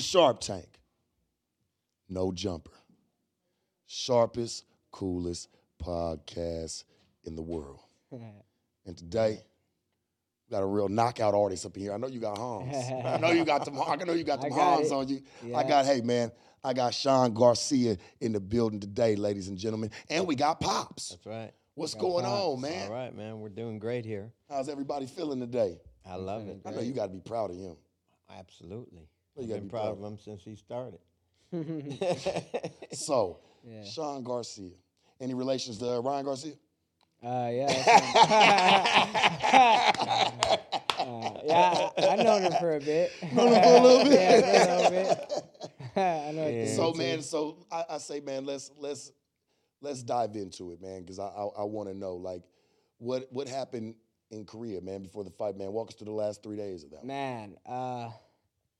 to Sharp Tank. No jumper. Sharpest, coolest podcast in the world. And today, we got a real knockout artist up in here. I know you got Hans. I know you got them. I know you got them Hans on you. I got, hey man, I got Sean Garcia in the building today, ladies and gentlemen. And we got Pops. That's right. What's going Pops. on, man? All right, man. We're doing great here. How's everybody feeling today? I love it. I know you got to be proud of him. Absolutely. You I've gotta been be proud proud. of him since he started. So, Yeah. Sean Garcia. Any relations to uh, Ryan Garcia? Uh, yeah. uh, yeah, I- I've known him for a bit. Known him for a little bit? yeah, a little bit. I know. a Yeah. So or two. man, so I, I say, man, let's let's let's dive into it, man, because I I, I want to know like what what happened in Korea, man, before the fight, man. Walk us through the last three days of that. Man, uh,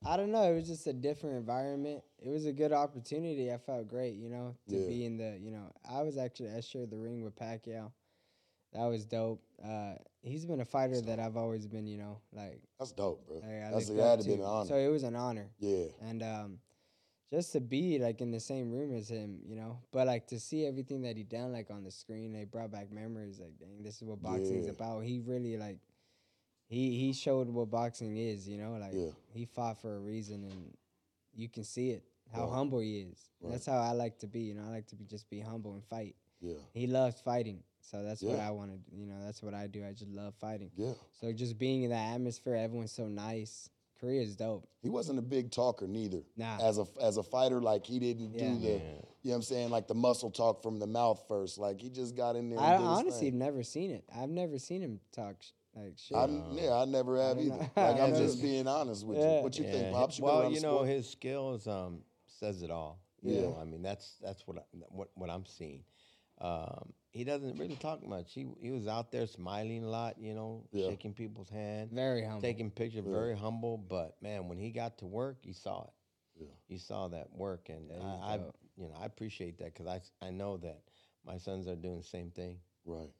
I don't know. It was just a different environment. It was a good opportunity. I felt great, you know, to Yeah. be in the, you know, I was actually I shared the ring with Pacquiao. That was dope. Uh, he's been a fighter that I've always been, you know, like, That's dope, bro. like That's looked that had to be an honor. So it was an honor, yeah, and um, just to be like in the same room as him, you know, but like to see everything that he done like on the screen, they brought back memories. Like, dang, this is what boxing's Yeah. about. He really like. He, he showed what boxing is, you know, like Yeah. he fought for a reason and you can see it how Right. humble he is Right. that's how i like to be you know i like to be just be humble and fight yeah, he loves fighting so that's what i want to you know that's what i do i just love fighting yeah. so just being in that atmosphere everyone's so nice korea is dope He wasn't a big talker neither. nah As a as a fighter, like he didn't Yeah. do the, yeah. you know what I'm saying, like the muscle talk from the mouth first. Like he just got in there. And i honestly have never seen it i've never seen him talk like shit I, yeah, I never have don't either. Like I I'm just being honest with Yeah. you. What you think, Yeah, Pops? You well, you know, sport? his skills um, says it all. You Yeah. know, I mean, that's that's what I, what what I'm seeing. Um, he doesn't really talk much. He he was out there smiling a lot. You know, Yeah. shaking people's hand, very humble taking pictures, Yeah. very humble. But man, when he got to work, you saw it. Yeah. You saw that work, and I, I you know I appreciate that because I I know that my sons are doing the same thing. right.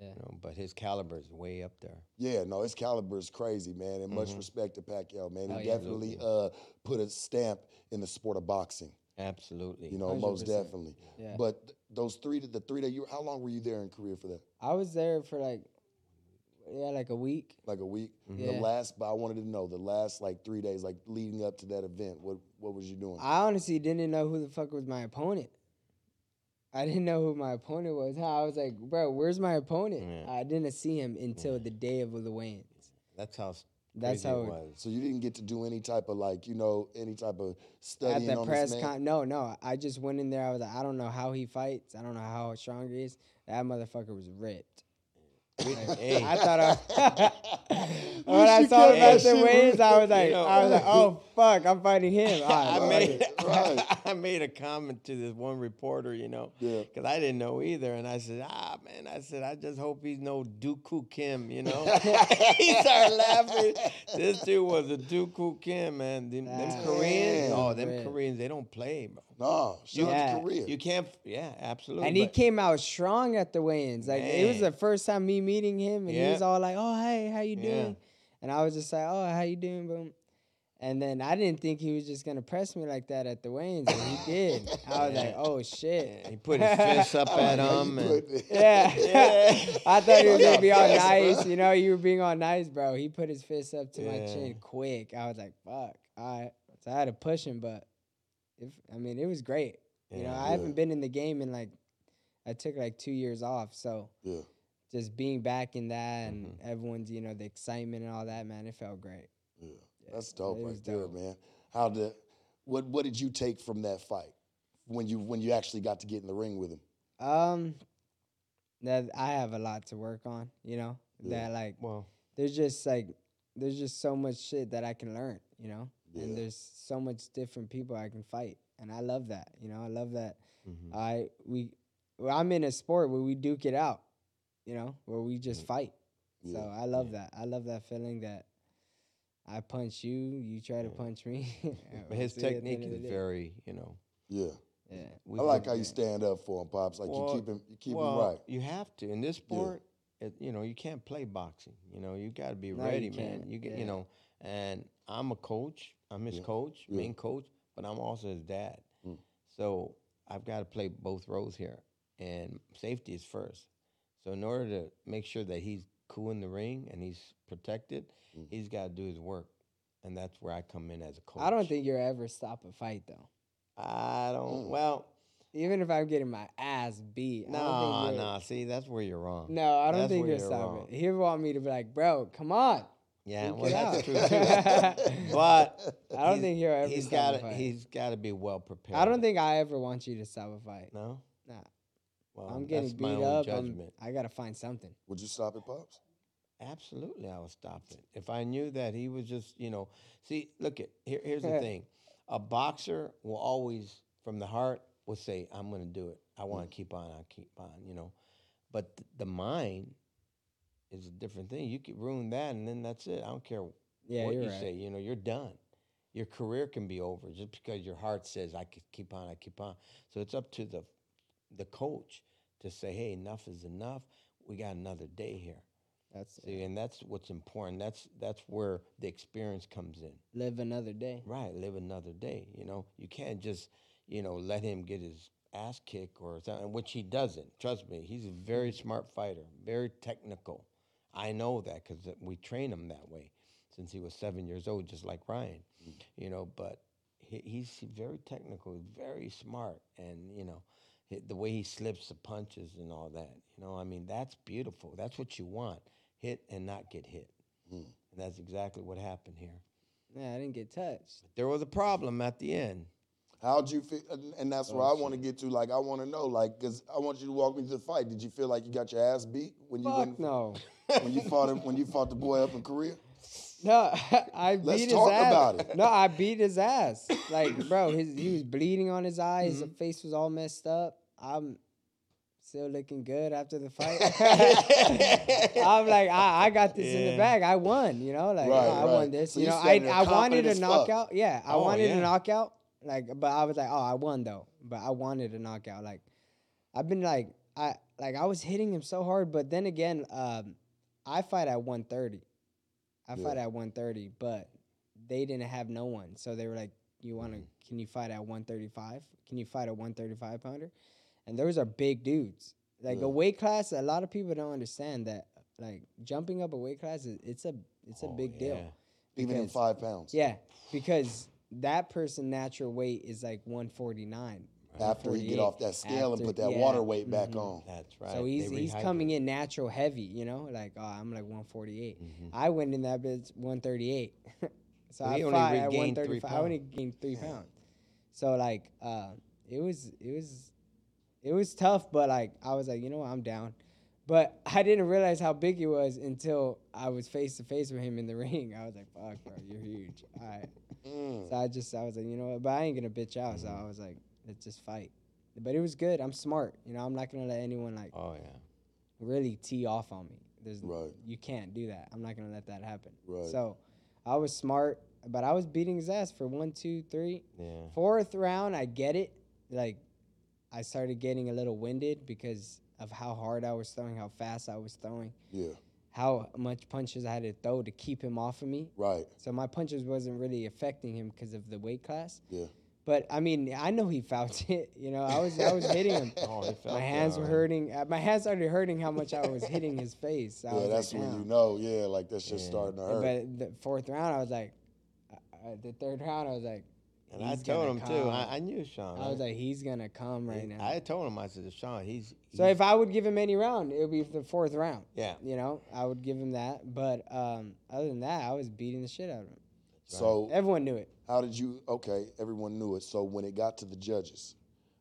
Yeah You know, but his caliber is way up there. Yeah, no, his caliber is crazy, man, and much Mhm. respect to Pacquiao, man. He Oh, yeah. definitely uh, put a stamp in the sport of boxing. Absolutely. You know, most 100%. definitely. yeah But th- those three, the three that you, how long were you there in Korea for that? i was there for like yeah like a week Like a week. Mhm. The last, but I wanted to know the last like three days, like leading up to that event. What what was you doing? I honestly didn't know who the fuck was my opponent. I didn't know who my opponent was. I was like, bro, where's my opponent? Yeah. I didn't see him until the day of the weigh-ins. That's how That's how it was. so you didn't get to do any type of like, you know, any type of At studying the on press this man. con, no, no. I just went in there. I was like, I don't know how he fights. I don't know how strong he is. That motherfucker was ripped. Like, Hey. I thought I. We when I saw cut him the shit, weigh-ins, I was You like, know- I was like, oh fuck, I'm fighting him. All right, I well, made right. I made a comment to this one reporter, you know, Yeah. because I didn't know either, and I said, "Ah, man," I said, "I just hope he's no Dooku Kim," you know. he started laughing. This dude was a Dooku Kim, man. Them, them Ah, Koreans, man. oh, them Man. Koreans, they don't play, bro. No, shout out Yeah. to Korea. You can't, yeah, absolutely. And he came out strong at the weigh-ins. Like it was the first time me meeting him, and he was all like, "Oh, hey, how you Yeah. doing?" And I was just like, "Oh, how you doing?" Boom. And then I didn't think he was just gonna press me like that at the weigh-ins, and he did. I was like, "Oh shit!" Yeah, he put his fist up at how him. and- Yeah. Yeah. I thought he was gonna be all Yes, bro. nice. You know, you were being all nice, bro. He put his fist up to my chin quick. I was like, "Fuck!" All right. So I had to push him, but if I mean, it was great. You know, I Yeah. haven't been in the game in like I took like two years off, so Yeah. just being back in that and Mhm. everyone's you know the excitement and all that, man, it felt great. Yeah, Yeah, that's dope it right there, dope. man. How did what what did you take from that fight when you when you actually got to get in the ring with him? Um, that I have a lot to work on. You know, Yeah. that like Well, there's just like there's just so much shit that I can learn. You know, Yeah. and there's so much different people I can fight, and I love that. You know, I love that. mhm. I we well, I'm in a sport where we duke it out. You know, where we just Mm. fight. So I love that. I love that feeling that I punch you, you try to punch me. but his See, at the technique is very, you know. Yeah, yeah. we I like how you stand up for him, pops. Like Well, you keep him, you keep well, him right. You have to in this sport. It, you know, you can't play boxing. You know, you got to be No, you ready, man. You get, yeah. you know, and I'm a coach. I'm his Yeah. coach, Yeah. main coach, but I'm also his dad. Mm. So I've got to play both roles here, and safety is first. So in order to make sure that he's cool in the ring and he's protected, Mm. he's got to do his work, and that's where I come in as a coach. I don't think you're ever stop a fight though. I don't. Mm. Well, Even if I'm getting my ass beat, I don't no, think. See, that's where you're wrong. No, I don't That's think you'll you're stopping. He want me to be like, bro, come on. Yeah, well, that's out. true too. But I don't think he'll ever he's stop got a to fight. he's got to be well prepared. I don't think I ever want you to stop a fight. No. Nah. Well, I'm getting that's my beat own up. I'm, Judgment. I gotta find something. Would you stop it, pops? Absolutely, I would stop it if I knew that he was just you know. See, look at here. Here's the thing: a boxer will always, from the heart, will say, "I'm going to do it. I want to mm. keep on. I keep on." You know, but th- the mind is a different thing. You could ruin that, and then that's it. I don't care Yeah, what you're right. say. You know, you're done. Your career can be over just because your heart says, "I could keep on. I keep on." So it's up to the the coach to say, "Hey, enough is enough. We got another day here." That's See, and that's what's important. That's that's where the experience comes in. live another day. Right, live another day. You know, you can't just you know let him get his ass kicked or something, which he doesn't. Trust me, he's a very smart fighter, very technical. I know that because we train him that way since he was seven years old, just like Ryan. You know, but he, he's very technical, very smart, and you know. hi- The way he slips the punches and all that, you know, I mean, that's beautiful. That's what you want hit and not get hit. Mm. And that's exactly what happened here. Yeah, I didn't get touched. There was a problem at the end. How'd you feel? And- that's where I want to get to. Like, I want to know, like, because I want you to walk me through the fight. Did you feel like you got your ass beat when you Fuck went, no. when you fought him, when you fought the boy up in Korea? No, I beat his ass. Let's beat talk his ass. about it. No, I beat his ass. Like, bro, his he was bleeding on his eyes. Mm-hmm. His face was all messed up. I'm still looking good after the fight. I'm like, I, I got this in the bag. I won. You know, like Right, I right. won this. So you know, I I wanted a as fuck. knockout. Yeah, I Oh, wanted yeah. a knockout. Like, but I was like, oh, I won though. But I wanted a knockout. Like, I've been like, I like I was hitting him so hard. But then again, um, I fight at 130. I Yeah. fight at 130, but they didn't have no one. So they were like, "You want to? Can you fight at 135? Can you fight a 135 pounder?" And those are big dudes. Like Yeah. a weight class, a lot of people don't understand that. Like jumping up a weight class is it's a it's a Oh, big deal. yeah. Even in five pounds. Yeah, because that person natural weight is like 149. After he get off that scale and put that yeah, water weight back mhm. on. That's right. So he's They he's rehydrate. coming in natural heavy, you know, like oh I'm like 148. Mhm. I went in that bitch 138. so So I only fought at regained three 135. I only gained three pounds. So like uh, it was it was it was tough, but like I was like you know what I'm down. But I didn't realize how big he was until I was face to face with him in the ring. I was like, "Fuck, bro, you're huge." All right. Mm. So I just I was like, you know what? But I ain't gonna bitch out. So I was like, let's just fight. But it was good. I'm smart. You know, I'm not gonna let anyone like Oh yeah. really tee off on me. There's Right. you can't do that. I'm not gonna let that happen. Right. So I was smart, but I was beating his ass for one, two, three. Yeah. Fourth round, I get it. Like I started getting a little winded because of how hard I was throwing, how fast I was throwing, Yeah. How much punches I had to throw to keep him off of me. Right. So my punches wasn't really affecting him because of the weight class. Yeah. But I mean, I know he felt it. You know, I was I was hitting him. Oh, he felt My it, hands were hurting. Uh, my hands started hurting how much I was hitting his face. I yeah, that's like, when you know. Yeah, like that just Yeah. starting to hurt. But the fourth round, I was like, uh, uh, the third round, I was like, And I told gonna him too. I, I knew Sean. I was like, he's gonna come right now. I told him. I said, Sean, he's. so if I would give him any round, it would be the fourth round. yeah. You know, I would give him that. But um, other than that, I was beating the shit out of him. so Everyone knew it. how did you? Okay, everyone knew it. So when it got to the judges,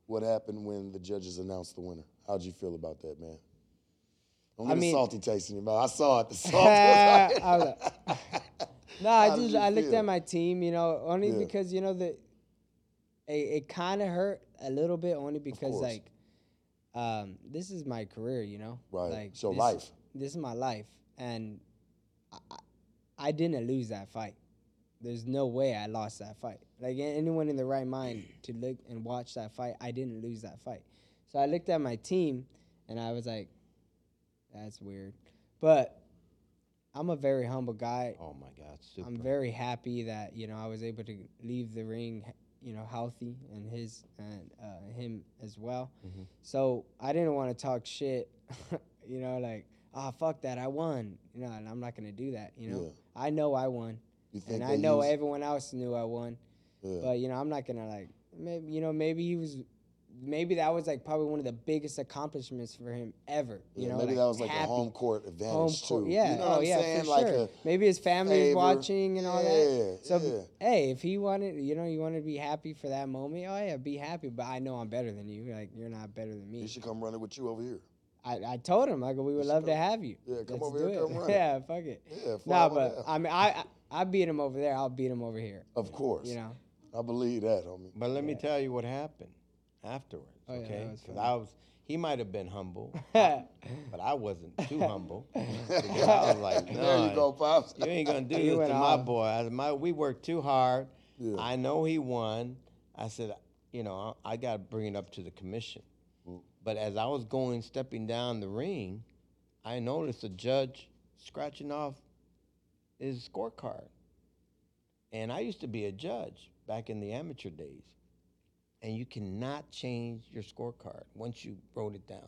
what happened when the judges announced the winner? How'd you feel about that, man? Don't I get a salty taste in your mouth. I saw it. The salt. I was was No, I just I looked feel? at my team, you know, only Yeah. because you know the it, it kind of hurt a little bit, only because like um this is my career, you know, Right. Like your this- life. This is my life, and I- I didn't lose that fight. There's no way I lost that fight. Like anyone in the right mind to look and watch that fight, I didn't lose that fight. So I looked at my team, and I was like, "That's weird," but I'm a very humble guy. Oh my God, super. I'm very happy that you know I was able to leave the ring, you know, healthy and his and uh, him as well. Mhm. So I didn't want to talk shit, you know, like ah fuck that I won, you know, and I'm not gonna do that, you know. Yeah. I know I won, and I know everyone else knew I won, yeah. but you know I'm not gonna like maybe you know maybe he was. Maybe that was like probably one of the biggest accomplishments for him ever. You Yeah, know, maybe like, that was like happy. a home court advantage home too. Yeah. you know oh, what I'm yeah, saying? for like sure. a Maybe his family is watching and all that. So yeah. hey, if he wanted, you know, you wanted to be happy for that moment. Oh yeah, be happy. But I know I'm better than you. Like you're not better than me. He should come running with you over here. I, I told him like we would should love to have you. Yeah, come Let's over do here, it. come run. yeah, fuck it. Yeah, fly Nah, but. I mean, I, I I beat him over there. I'll beat him over here. of course, You know. I believe that, homie. But let me tell you what happened afterwards. Oh, yeah, okay, was 'Cause funny. I was. He might have been humble, but I wasn't too humble. I was like, no, there you go, pops. You ain't gonna do You this went to my boy. I, my, we worked too hard. Yeah. I know he won. I said, you know, I, I got to bring it up to the commission. Mm. But as I was going, stepping down the ring, I noticed a judge scratching off his scorecard. And I used to be a judge back in the amateur days. And you cannot change your scorecard once you wrote it down.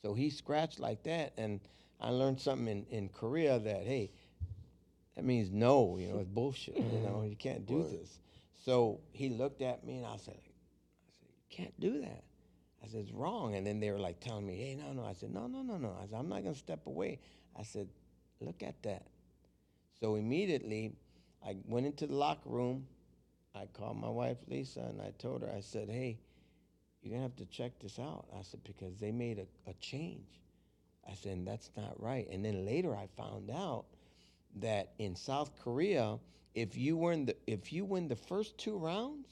So he scratched like that. And I learned something in, in Korea that, hey, that means no, you know, it's bullshit. You know, you can't do Right. this. So he looked at me and I said, I said, you can't do that. I said, it's wrong. And then they were like telling me, hey, no, no. I said, no, no, no, no. I said, I'm not going to step away. I said, look at that. So immediately I went into the locker room. I called my wife, Lisa, and I told her, I said, hey, you're going to have to check this out. I said, because they made a, a change. I said, and that's not right. And then later I found out that in South Korea, if you win the if you win the first two rounds,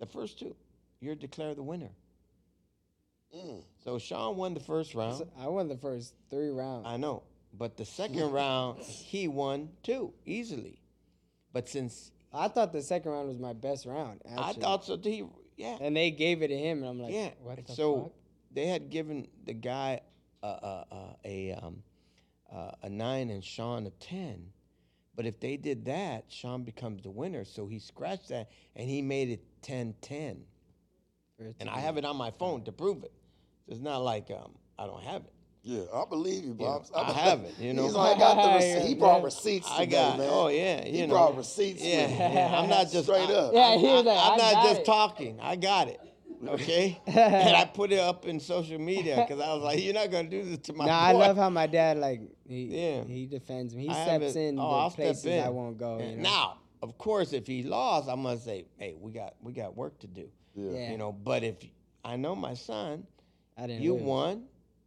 the first two, you're declared the winner. Mm. So Sean won the first round. So I won the first three rounds. I know, but the second round he won too easily. But since I thought the second round was my best round. Actually. I thought so, too, he yeah and they gave it to him, and I'm like, yeah. what the so fuck? they had given the guy a a a, a, um, uh, a nine and Sean a ten. But if they did that, Sean becomes the winner. So he scratched that and he made it 10 10. And I have it on my phone to prove it. So it's not like um, I don't have it. Yeah, I believe you, Yeah, Pops. I have it, you know. He's like, I got the Yeah, receipt. He brought yeah. receipts I got, man. oh yeah, you he know. brought receipts yeah, with yeah, I'm not just Straight I- up. Yeah, he was like, I'm I not just it. talking. I got it. Okay, and I put it up in social media because I was like, "You're not gonna do this to my Nah, I love how my dad like he Yeah. he defends me. He I steps in oh, the I'll step places I won't go. You know? Now, of course, if he lost, I'm gonna say, "Hey, we got we got work to do." Yeah. Yeah. You know, but if I know my son, I didn't. you lose. won.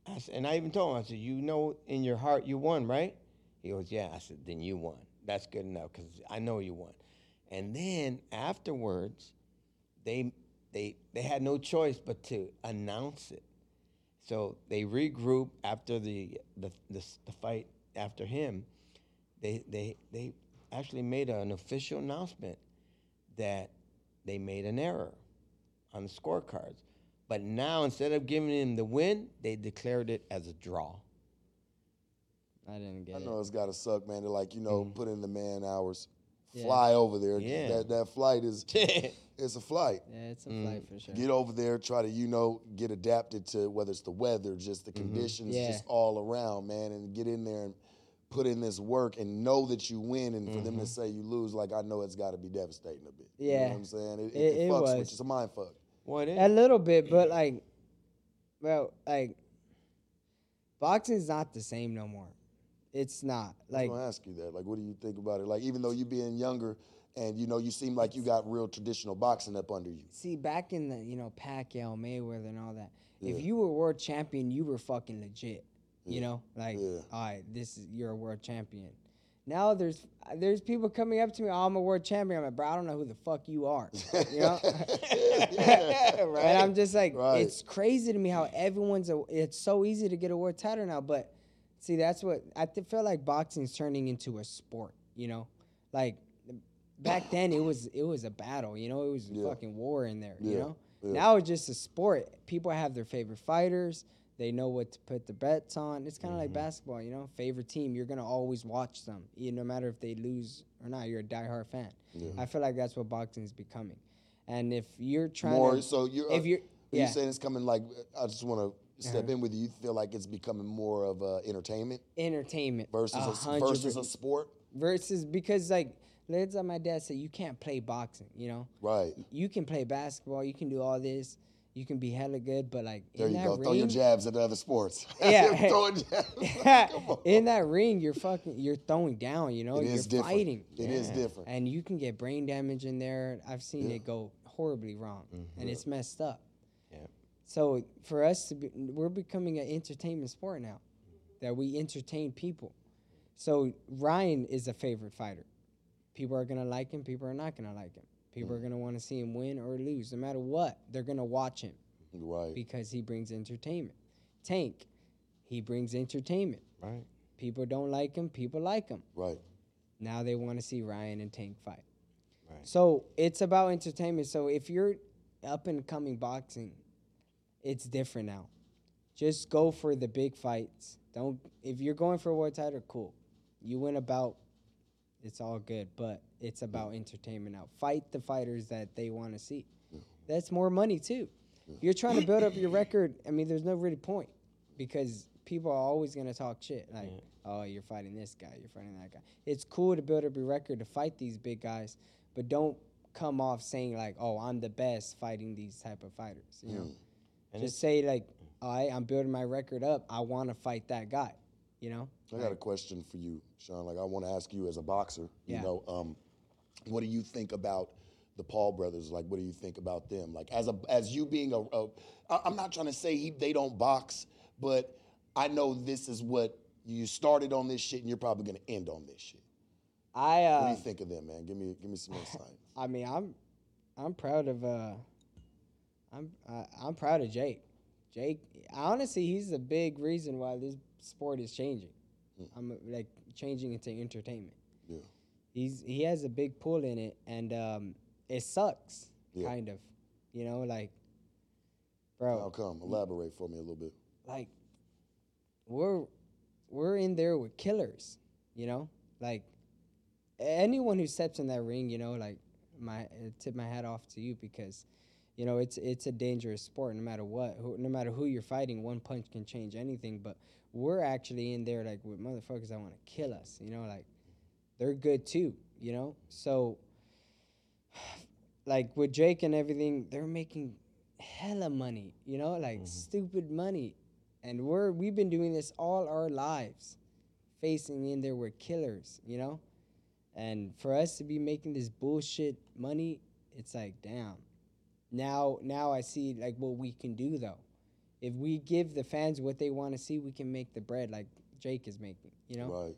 I said, and I even told him, I said, you know in your heart you won, right? He goes, yeah. I said, then you won. That's good enough because I know you won. And then afterwards, they they they had no choice but to announce it. So they regroup after the the the, the fight after him. They they they actually made an official announcement that they made an error on the scorecards. But now instead of giving him the win, they declared it as a draw. I didn't get I it. know it's gotta suck, man. To like, you know, put in the man hours, Yeah. fly over there. Yeah. That that flight is Mm. it's a flight. Yeah, it's a Mm. flight for sure. Get over there, try to, you know, get adapted to whether it's the weather, just the conditions, Yeah. just all around, man, and get in there and put in this work and know that you win. And for them to say you lose, like I know it's got to be devastating a bit. you know Yeah. what I'm saying it, it, It- it it fucks was. with you. It's a mind fuck. What is? A little bit, but like, well, like, boxing's not the same no more. It's not I like was gonna ask you that. Like, what do you think about it? Like, even though you being younger, and you know, you seem like you got real traditional boxing up under you. see back in the you know Pacquiao, Mayweather, and all that. Yeah. If you were world champion, you were fucking legit. You know, like, Yeah. all right, this is you're a world champion. Now there's there's people coming up to me, oh, I'm a world champion. I'm like, bro, I don't know who the fuck you are. You know. yeah, right. And I'm just like, Right. it's crazy to me how everyone's a. It's so easy to get a world title now, but see, that's what I th- feel like boxing's turning into a sport. You know, like back then it was it was a battle. You know, it was Yeah. fucking war in there. You know, yeah. now it's just a sport. People have their favorite fighters. They know what to put the bets on. It's kind of Mm-hmm. like basketball, you know. Favorite team, you're gonna always watch them, you, no matter if they lose or not. You're a diehard fan. I feel like that's what boxing is becoming. And if you're trying More to, so you're if you're, Are yeah, you saying it's coming like I just want to step Uh-huh. in with you. You feel like it's becoming more of a entertainment entertainment versus a versus a sport, versus because like let's let my dad said, you can't play boxing. You know, right? you can play basketball, you can do all this, you can be hella good, but like There in you that go. ring, Throw your jabs at the other sports. Yeah. Throwing jabs. In that ring, you're fucking, you're throwing down. You know, It you're is different. fighting. It is different. and you can get brain damage in there. I've seen Yeah. it go horribly wrong, and mm-hmm. it's messed up. Yeah. So for us to be, we're becoming an entertainment sport now, that we entertain people. So Ryan is a favorite fighter. People are gonna like him. People are not gonna like him. People mm. are gonna want to see him win or lose, no matter what. They're gonna watch him Right. because he brings entertainment. Tank, he brings entertainment. Right. People don't like him. People like him. Right. Now they want to see Ryan and Tank fight. Right. So it's about entertainment. So if you're up and coming boxing, it's different now. Just go for the big fights. Don't if you're going for a world title, cool. You win a bout, it's all good. But it's hmm. about entertainment now. Fight the fighters that they want to see. Hmm. That's more money too. Hmm. You're trying to build up your record. I mean, there's no really point because people are always gonna talk shit. Like, oh, you're fighting this guy, you're fighting that guy. It's cool to build up your record to fight these big guys, but don't come off saying like, oh, I'm the best fighting these type of fighters. You know, And just say like, all right, I'm building my record up. I want to fight that guy. You know, I got a question for you, Sean. Like I want to ask you as a boxer. You Yeah. know, um, what do you think about the Paul brothers? Like, what do you think about them? Like, as a as you being a, a I'm not trying to say he, they don't box, but I know this is what you started on this shit, and you're probably gonna end on this shit. I What do uh, you think of them, man? Give me give me some insight. I mean, I'm, I'm proud of uh, I'm uh, I'm proud of Jake. Jake, honestly, he's a big reason why this sport is changing. I'm uh, like changing into entertainment. Yeah. He's he has a big pull in it, and um, it sucks, Yeah. kind of. You know, like, bro, How come? Elaborate for me a little bit. like we're we're in there with killers, you know? Like anyone who steps in that ring, you know, like my tip my hat off to you because you know, it's it's a dangerous sport no matter what. Who, no matter who you're fighting, one punch can change anything, but we're actually in there like with motherfuckers that want to kill us, you know, like they're good too, you know? So like with Jake and everything, they're making hella money, you know, like mm-hmm. stupid money. And we're we've been doing this all our lives, facing in there we're killers, you know? And for us to be making this bullshit money, it's like, damn. Now now I see like what we can do though. If we give the fans what they want to see, we can make the bread like Jake is making, you know? Right.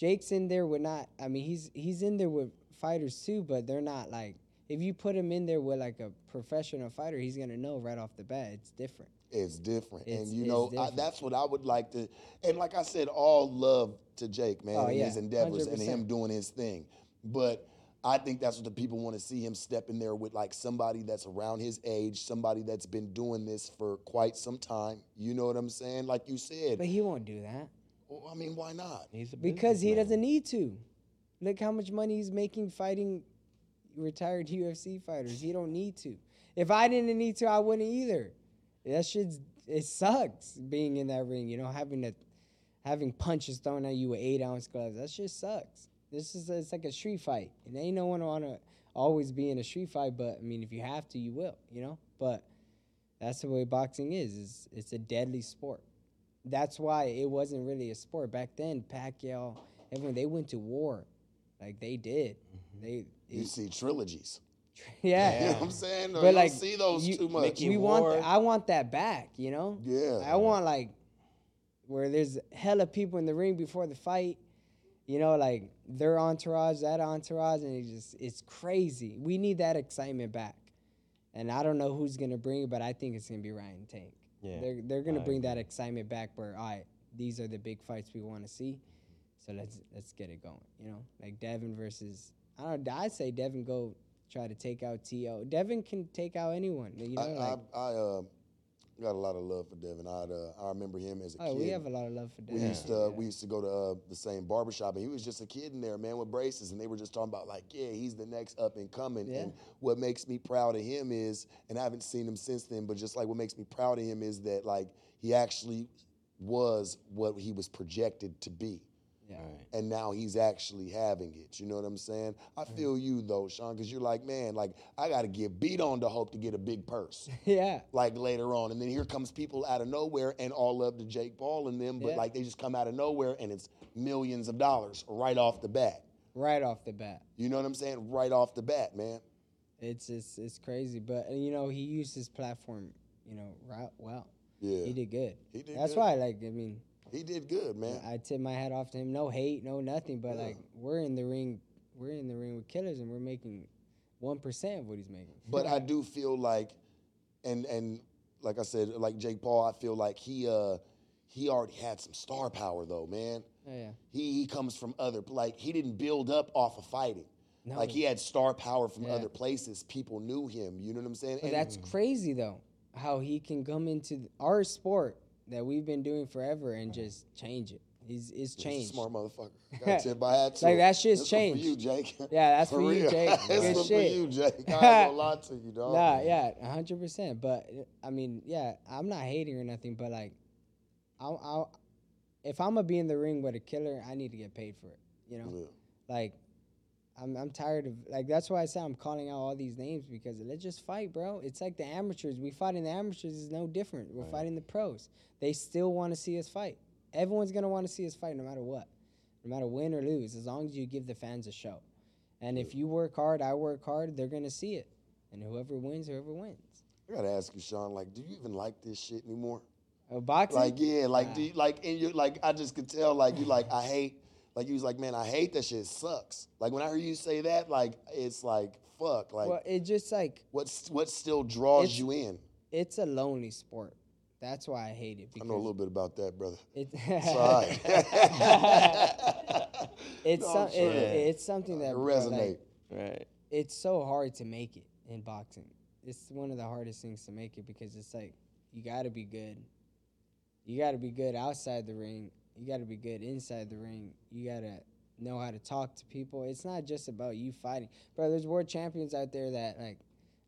Jake's in there with not. I mean, he's he's in there with fighters too, but they're not like. If you put him in there with like a professional fighter, he's gonna know right off the bat it's different. It's different, It's- and you know I, that's what I would like to. And like I said, all love to Jake, man, Oh, and yeah, his endeavors, and 100%. him doing his thing. But I think that's what the people want to see him step in there with, like somebody that's around his age, somebody that's been doing this for quite some time. You know what I'm saying? Like you said. But he won't do that well, I mean, why not? He's a because he businessman. doesn't need to. Look how much money he's making fighting retired UFC fighters. He don't need to. If I didn't need to, I wouldn't either. That shit's it sucks being in that ring. You know, having to having punches thrown at you with eight ounce gloves. That shit sucks. This is it's like a street fight, and ain't no one wanna always be in a street fight. But I mean, if you have to, you will. You know, but that's the way boxing is. Is it's a deadly sport. That's why it wasn't really a sport back then. Pacquiao, everyone they went to war, like they did. Mm-hmm. They, You see trilogies. yeah. You know what I'm saying? But you like, don't see those you- too much. Mickey we want. Ward. I want that back. You know. Yeah. I want like where there's hella people in the ring before the fight. You know, like their entourage, that entourage, and it just it's crazy. We need that excitement back. And I don't know who's gonna bring it, but I think it's gonna be Ryan Tank. Yeah, They're they're gonna I bring that excitement back where all right, these are the big fights we wanna see. So let's let's get it going. You know? Like Devin versus I don't know, I'd say Devin go try to take out T.O. Devin can take out anyone. You know, I, like I, I uh, We got a lot of love for Devin. I uh, I remember him as a Oh, kid. we have a lot of love for Devin. We used to we used to go to uh, the same barbershop, and he was just a kid in there, man, with braces, and they were just talking about like, yeah, he's the next up and coming. Yeah. And what makes me proud of him is, and I haven't seen him since then, but just like what makes me proud of him is that like he actually was what he was projected to be. Yeah. Right. And now he's actually having it. You know what I'm saying? I feel you though, Sean, because you're like, man, like I got to get beat on to hope to get a big purse yeah. like later on. And then here comes people out of nowhere and all love to Jake Paul and them, but Yeah. like they just come out of nowhere and it's millions of dollars right off the bat. Right off the bat. You know what I'm saying? Right off the bat, man. It's it's it's crazy, but you know he used his platform, you know, right well. Yeah. He did good. He did That's good. why, like, I mean, He did good, man. I tip my hat off to him. No hate, no nothing, but Yeah. like we're in the ring, we're in the ring with killers, and we're making one percent of what he's making. But I do feel like, and and like I said, like Jake Paul, I feel like he uh he already had some star power though, man. Oh yeah, He he comes from other like he didn't build up off of fighting. no, Like he had star power from Yeah. other places. People knew him. You know what I'm saying? But And- that's crazy though, how he can come into our sport that we've been doing forever and just change it. He's it's changed. smart motherfucker. Gotta tip my hat to Like, that shit's This changed. For you, Jake. Yeah, that's for, you. Jake. Good one shit. for you, Jake. I ain't gonna lie to you, dog. Nah, yeah, hundred percent. But I mean, yeah, I'm not hating or nothing, but like, I'll, I'll if I'm gonna be in the ring with a killer, I need to get paid for it. You know, Yeah. like, I'm I'm tired of like that's why I say I'm calling out all these names because let's just fight, bro. It's like the amateurs. We fight in the amateurs is no different. We're fighting the pros. They still want to see us fight. Everyone's gonna want to see us fight, no matter what, no matter win or lose, as long as you give the fans a show. And if you work hard, I work hard, they're gonna see it. And whoever wins, whoever wins. I gotta ask you, Sean. Like, do you even like this shit anymore? Oh, boxing? Like, yeah, like, do you, like, and you like, I just could tell, like, you like, I hate, like, you was like, man, I hate that shit. It sucks. Like, when I hear you say that, like, it's like, fuck, like, well, it just like what's what still draws you in? it's a lonely sport. That's why I hate it I know a little bit about that, brother. it, It's all right. it's No, some, it, it's something uh, that bro, like, resonate. Right. it's so hard to make it in boxing. It's one of the hardest things to make it because it's like you got to be good. You got to be good outside the ring. You got to be good inside the ring. You got to know how to talk to people. It's not just about you fighting. Bro, there's world champions out there that like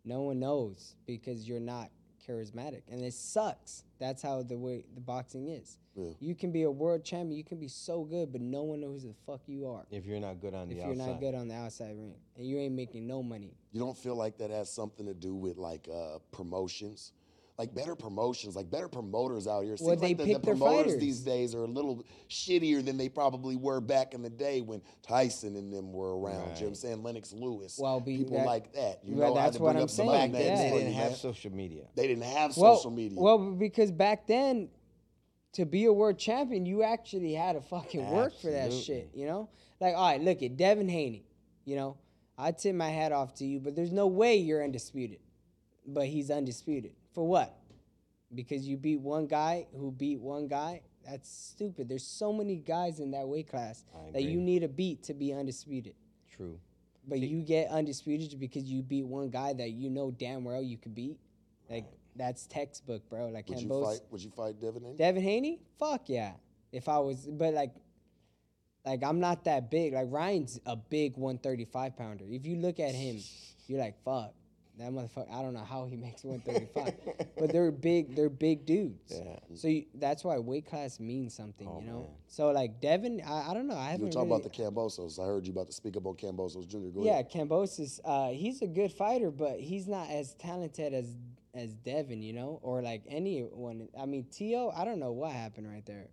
no one knows because you're not charismatic and it sucks. That's how the way the boxing is. Yeah. You can be a world champion, you can be so good, but no one knows who the fuck you are If you're not good on the if the you're outside. not good on the outside ring and you ain't making no money. You don't feel like that has something to do with like uh, promotions? Like better promotions, like better promoters out here. Seems Well, they like the, pick the their promoters fighters. these days are a little shittier than they probably were back in the day when Tyson and them were around. You know what I'm saying? Lennox Lewis. Well, be people that- like that. You well, know, I that's to what bring I'm up some saying, other Back then, yeah. they didn't have social media. They didn't have Well, social media. well, because back then, to be a world champion, you actually had to fucking work for that shit. You know, like all right, look at Devin Haney. You know, I tip my hat off to you, but there's no way you're undisputed. But he's undisputed for what? Because you beat one guy who beat one guy. That's stupid. There's so many guys in that weight class that you need to beat to be undisputed. True. But you get undisputed because you beat one guy that you know damn well you could beat. Like that's textbook, bro. Like would you Campos, fight? Would you fight Devin? Haney? Devin Haney, fuck yeah. If I was, but like, like I'm not that big. Like Ryan's a big 135 pounder. If you look at him, you're like, fuck, that motherfucker. I don't know how he makes 135, but they're big. They're big dudes. Yeah. So you, that's why weight class means something, Oh, you know. man. So like Devin, I, I don't know. I you haven't were talking really, about the Kambosos. I heard you about to speak about Kambosos Jr. Go yeah, ahead. Kambosos, uh, he's a good fighter, but he's not as talented as as Devin, you know, or like anyone. I mean, Tio, I don't know what happened right there.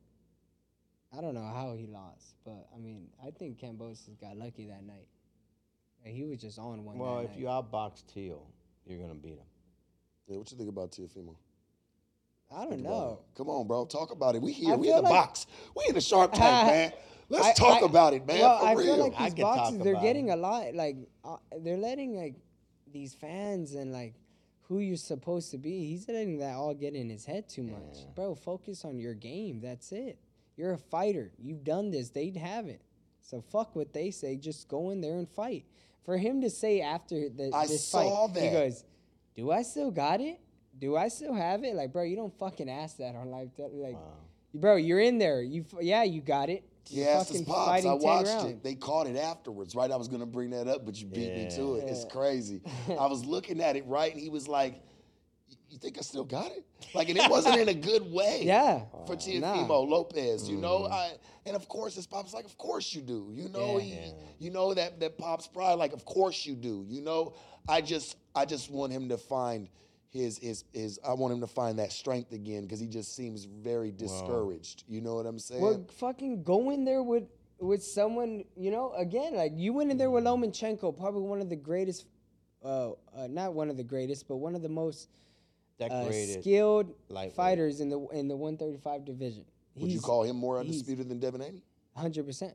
I don't know how he lost, but I mean, I think Kambosos got lucky that night. Like, he was just on one. Well, that if night. you outbox Teal, you're gonna beat him. Yeah, what you think about Teofimo? I don't Think know. Come on, bro. Talk about it. We here. I We in feel the like- box. We in the Shark Tank, man. Let's I- talk I- about it, man. Well, for I real. feel like I these could talk boxes, they're about getting it. a lot. Like uh, they're letting like these fans and like who you're supposed to be. He's letting that all get in his head too much, Yeah. bro. Focus on your game. That's it. You're a fighter. You've done this. They haven't. So fuck what they say. Just go in there and fight. For him to say after the I this saw fight, he goes, "Do I still got it? do I still have it? Like, bro, you don't fucking ask that on live. Te- like, Wow. bro, you're in there. You, f- yeah, you got it. He You're his fucking pops. fighting I 10 watched rounds. it. They caught it afterwards, right? I was gonna bring that up, but you beat me to it. It's crazy. I was looking at it, right, and he was like, "You think I still got it?" Like, and it wasn't in a good way. Yeah. For Nah. Teofimo Lopez, you know, Mhm. I and of course his pop's like, of course you do. You know, Yeah. he, Yeah. you know that that pop's pride, like, of course you do. You know, I just I just want him to find his his his I want him to find that strength again because he just seems very discouraged. You know what I'm saying? Well, fucking go in there with with someone, you know, again, like you went in there with Lomachenko, probably one of the greatest, uh, uh not one of the greatest, but one of the most uh, skilled fighters in the in the 135 division. Would you call him more undisputed than Devin Haney? 100%.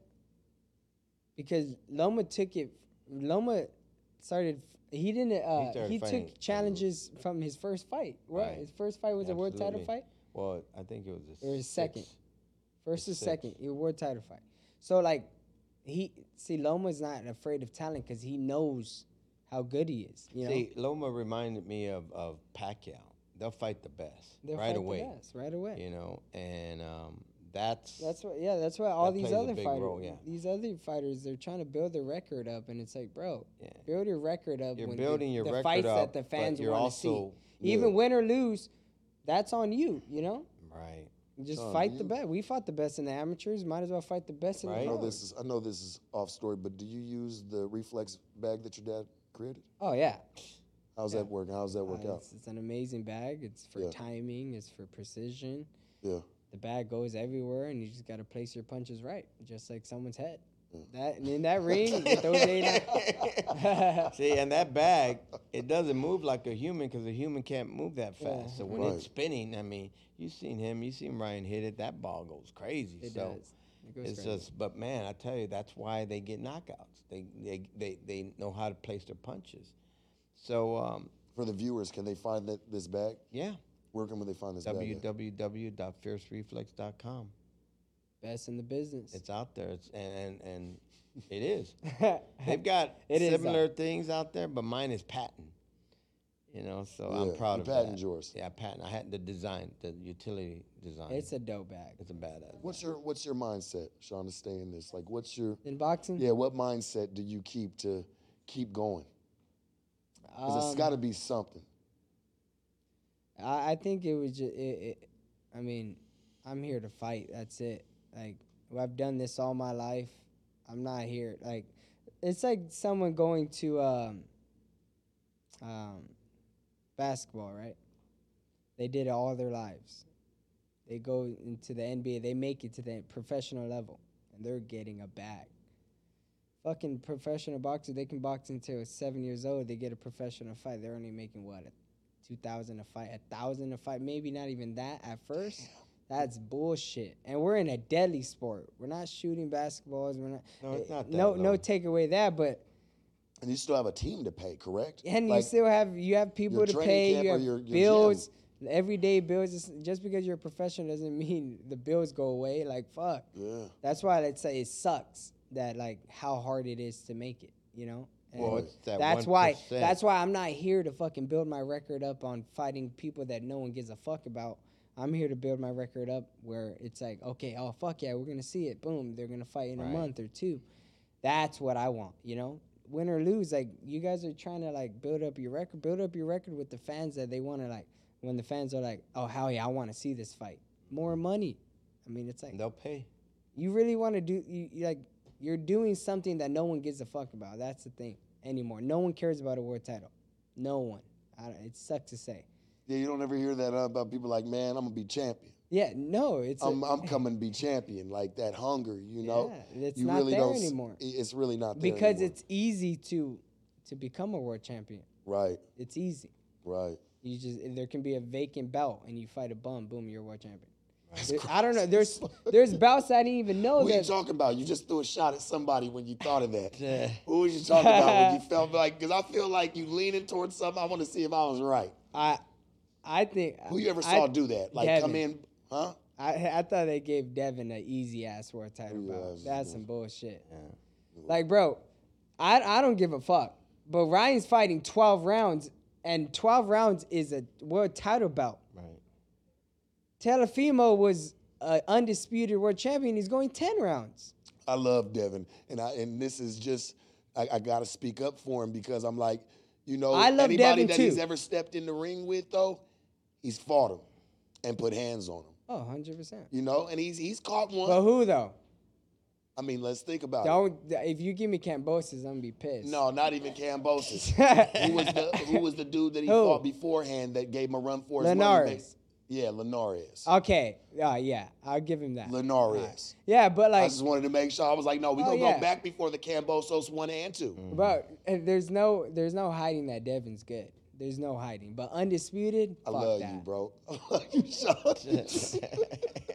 Because Loma took it Loma started he didn't uh started he, took challenges from his first fight. Right? Right. His first fight was a world title fight. Well, I think it was the Or his second. sixth. First or Six. second, your world title fight. So like, he see Loma's not afraid of talent because he knows how good he is. You know, See, Loma reminded me of, of Pacquiao. They'll fight the best They'll right fight the away. best right away. You know, and um, that's That's why, yeah. That's why all That these other fighters, role, yeah. these other fighters, they're trying to build their record up, and it's like, bro, yeah. build your record up. You're when building the, your the record fights up, that the fans want to see. also Even win or lose, that's on you. You know, right. Just on fight the best. We fought the best in the amateurs. Might as well fight the best in Right. I the know this is I know this is off story, but do you use the reflex bag that your dad created? Oh yeah. How's Yeah. that work? How's that work Uh, out? It's, it's an amazing bag. It's for Yeah. timing. It's for precision. Yeah. The bag goes everywhere, and you just got to place your punches right, just like someone's head. That and in that ring, with those eight. See, and that bag, it doesn't move like a human because a human can't move that Yeah. fast. So when Right. it's spinning, I mean, you seen him, you seen Ryan hit it. That ball goes crazy. it so does. It goes it's crazy. just, but man, I tell you, that's why they get knockouts. They they they, they know how to place their punches. So um, For the viewers, can they find that this bag? yeah, Where can they find this bag? at? www.fiercereflex.com. best in the business. It's out there. It's and and, and it is. They've got It is similar out. things out there, but mine is patent. You know, so Yeah, I'm proud you of patent that. yours. Yeah, patent. I had the design, the utility design. it's a dope bag. it's a badass. What's your What's your mindset, Sean, to stay in this? Like, what's your In boxing, yeah? What mindset do you keep to keep going? Because it's um, got to be something. I, I think it was just. It, it, I mean, I'm here to fight. That's it. Like I've done this all my life. I'm not here. Like it's like someone going to um, um, basketball, right? They did it all their lives. They go into the NBA. They make it to the professional level, and they're getting a bag. Fucking professional boxer, they can box until seven years old. They get a professional fight. They're only making what two thousand a fight, a thousand a fight, maybe not even that at first. That's bullshit. And we're in a deadly sport. We're not shooting basketballs. We're not. No, it's eh, not that no, no low. take away that, but And you still have a team to pay, correct? and you still have you have people to pay. You have your- your bills. Everyday bills. Just because you're a professional doesn't mean the bills go away. Like fuck. yeah. That's why I'd say it sucks that like how hard it is to make it. You know. well, it's that that's why. That's why I'm not here to fucking build my record up on fighting people that no one gives a fuck about. I'm here to build my record up where it's like, okay, oh fuck yeah, we're gonna see it. Boom, they're gonna fight in Right. a month or two. That's what I want. You know, win or lose, like you guys are trying to like build up your record, build up your record with the fans that they want to like. When the fans are like, oh hell yeah, I want to see this fight, more money. I mean, it's like they'll pay. you really want to do you, you like you're doing something that no one gives a fuck about. That's the thing anymore. No one cares about a world title. No one. I don't, it sucks to say. Yeah, you don't ever hear that uh, about people like, man, I'm gonna be champion. Yeah, no, it's a- I'm, I'm coming to be champion. Like that hunger, you know. Yeah, it's you not really there don't. anymore. It's really not there because anymore. it's easy to to become a world champion. right, It's easy. right. You just there can be a vacant belt and you fight a bum, boom, you're a world champion. I don't know. There's there's bouts I didn't even know Who you that. talking about? You just threw a shot at somebody when you thought of that. Yeah. Who was you talking about when you felt like? Because I feel like you leaning towards something. I want to see if I was right. I I think Who you ever I- saw do that? Like come in, huh? I I thought they gave Devin an easy ass world title Yeah, bout. that's- some bullshit. Yeah. Like, bro, I I don't give a fuck. But Ryan's fighting twelve rounds and 12 rounds is a world title belt. Teofimo was an undisputed world champion. He's going 10 rounds. I love Devin, and I and this is just I, I got to speak up for him because I'm like, you know, I love anybody Devin that too. he's ever stepped in the ring with though, he's fought him and put hands on him. Oh, 100%. You know, and he's he's caught one. But who though? I mean, let's think about it. Don't if you give me Kambosos, I'm gonna be pissed. No, not even Kambosos. who was the Who was the dude that he Who? fought beforehand that gave him a run for his money? Linares. Yeah, Linares. Okay. Uh, yeah, I'll give him that. Linares. Yeah, but like I just wanted to make sure. I was like, no, we Oh, gonna yeah. go back before the Kambosos one and two. but uh, there's no there's no hiding that Devin's good. There's no hiding. But undisputed, I fuck love that. you, bro. you,